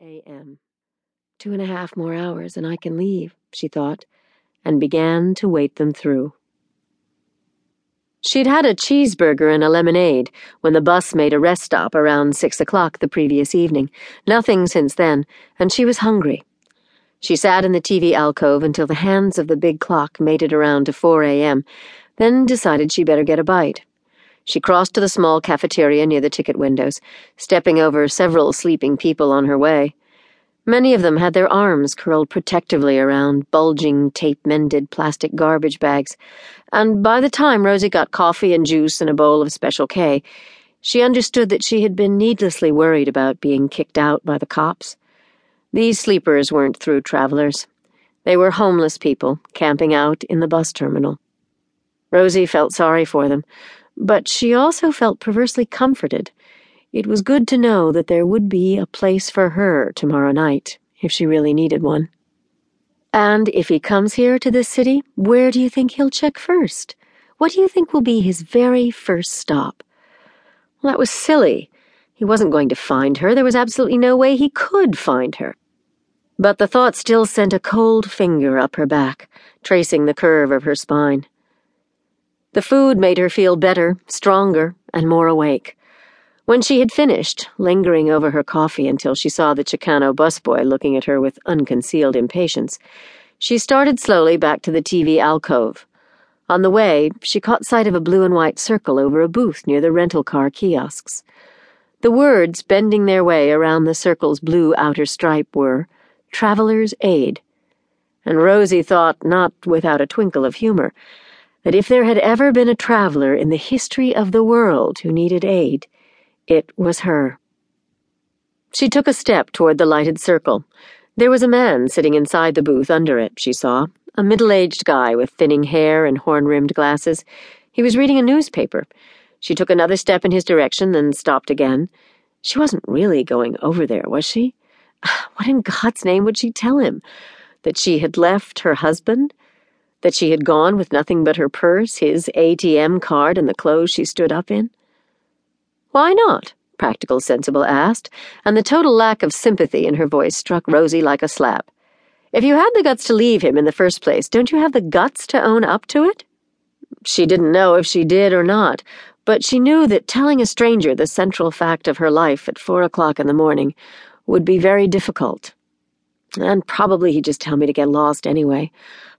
a.m. Two and a half more hours and I can leave, she thought, and began to wait them through. She'd had a cheeseburger and a lemonade when the bus made a rest stop around six o'clock the previous evening. Nothing since then, and she was hungry. She sat in the TV alcove until the hands of the big clock made it around to 4 a.m., then decided she better get a bite. She crossed to the small cafeteria near the ticket windows, stepping over several sleeping people on her way. Many of them had their arms curled protectively around bulging, tape mended plastic garbage bags, and by the time Rosie got coffee and juice and a bowl of Special K, she understood that she had been needlessly worried about being kicked out by the cops. These sleepers weren't through travelers. They were homeless people camping out in the bus terminal. Rosie felt sorry for them but she also felt perversely comforted. It was good to know that there would be a place for her tomorrow night, if she really needed one. And if he comes here to this city, where do you think he'll check first? What do you think will be his very first stop? Well, that was silly. He wasn't going to find her. There was absolutely no way he could find her. But the thought still sent a cold finger up her back, tracing the curve of her spine. The food made her feel better, stronger, and more awake. When she had finished, lingering over her coffee until she saw the Chicano busboy looking at her with unconcealed impatience, she started slowly back to the TV alcove. On the way, she caught sight of a blue and white circle over a booth near the rental car kiosks. The words bending their way around the circle's blue outer stripe were Traveler's Aid. And Rosie thought, not without a twinkle of humor, that if there had ever been a traveler in the history of the world who needed aid, it was her. She took a step toward the lighted circle. There was a man sitting inside the booth under it, she saw, a middle aged guy with thinning hair and horn rimmed glasses. He was reading a newspaper. She took another step in his direction, then stopped again. She wasn't really going over there, was she? What in God's name would she tell him? That she had left her husband? That she had gone with nothing but her purse, his ATM card, and the clothes she stood up in? Why not? Practical Sensible asked, and the total lack of sympathy in her voice struck Rosie like a slap. If you had the guts to leave him in the first place, don't you have the guts to own up to it? She didn't know if she did or not, but she knew that telling a stranger the central fact of her life at four o'clock in the morning would be very difficult. And probably he'd just tell me to get lost anyway.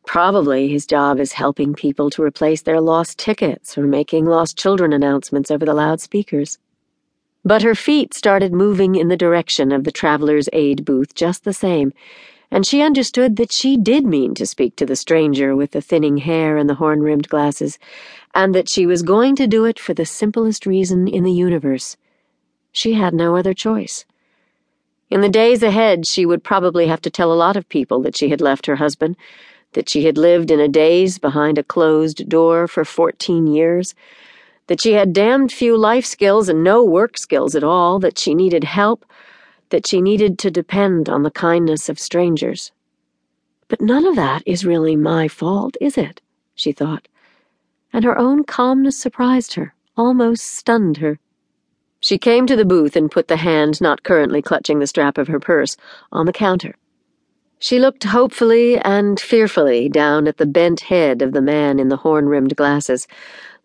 Probably his job is helping people to replace their lost tickets or making lost children announcements over the loudspeakers. But her feet started moving in the direction of the traveler's aid booth just the same, and she understood that she did mean to speak to the stranger with the thinning hair and the horn rimmed glasses, and that she was going to do it for the simplest reason in the universe. She had no other choice. In the days ahead, she would probably have to tell a lot of people that she had left her husband that she had lived in a daze behind a closed door for 14 years, that she had damned few life skills and no work skills at all, that she needed help, that she needed to depend on the kindness of strangers. But none of that is really my fault, is it? she thought, and her own calmness surprised her, almost stunned her. She came to the booth and put the hand not currently clutching the strap of her purse on the counter. She looked hopefully and fearfully down at the bent head of the man in the horn rimmed glasses,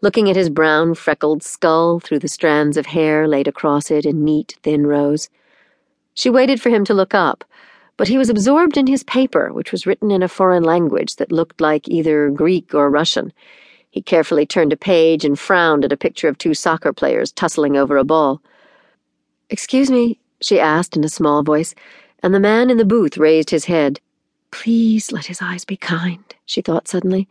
looking at his brown freckled skull through the strands of hair laid across it in neat, thin rows. She waited for him to look up, but he was absorbed in his paper, which was written in a foreign language that looked like either Greek or Russian. He carefully turned a page and frowned at a picture of two soccer players tussling over a ball. Excuse me, she asked in a small voice and the man in the booth raised his head. Please let his eyes be kind, she thought suddenly.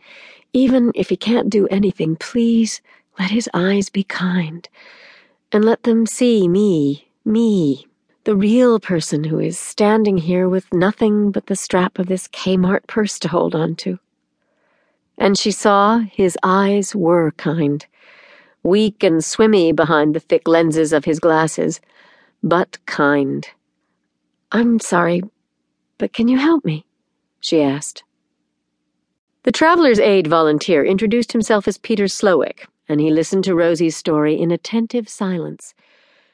Even if he can't do anything, please let his eyes be kind. And let them see me, me, the real person who is standing here with nothing but the strap of this Kmart purse to hold on to. And she saw his eyes were kind, weak and swimmy behind the thick lenses of his glasses, but kind. I'm sorry, but can you help me? she asked. The Traveler's Aid volunteer introduced himself as Peter Slowik, and he listened to Rosie's story in attentive silence.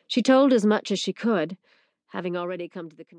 She told as much as she could, having already come to the conclusion.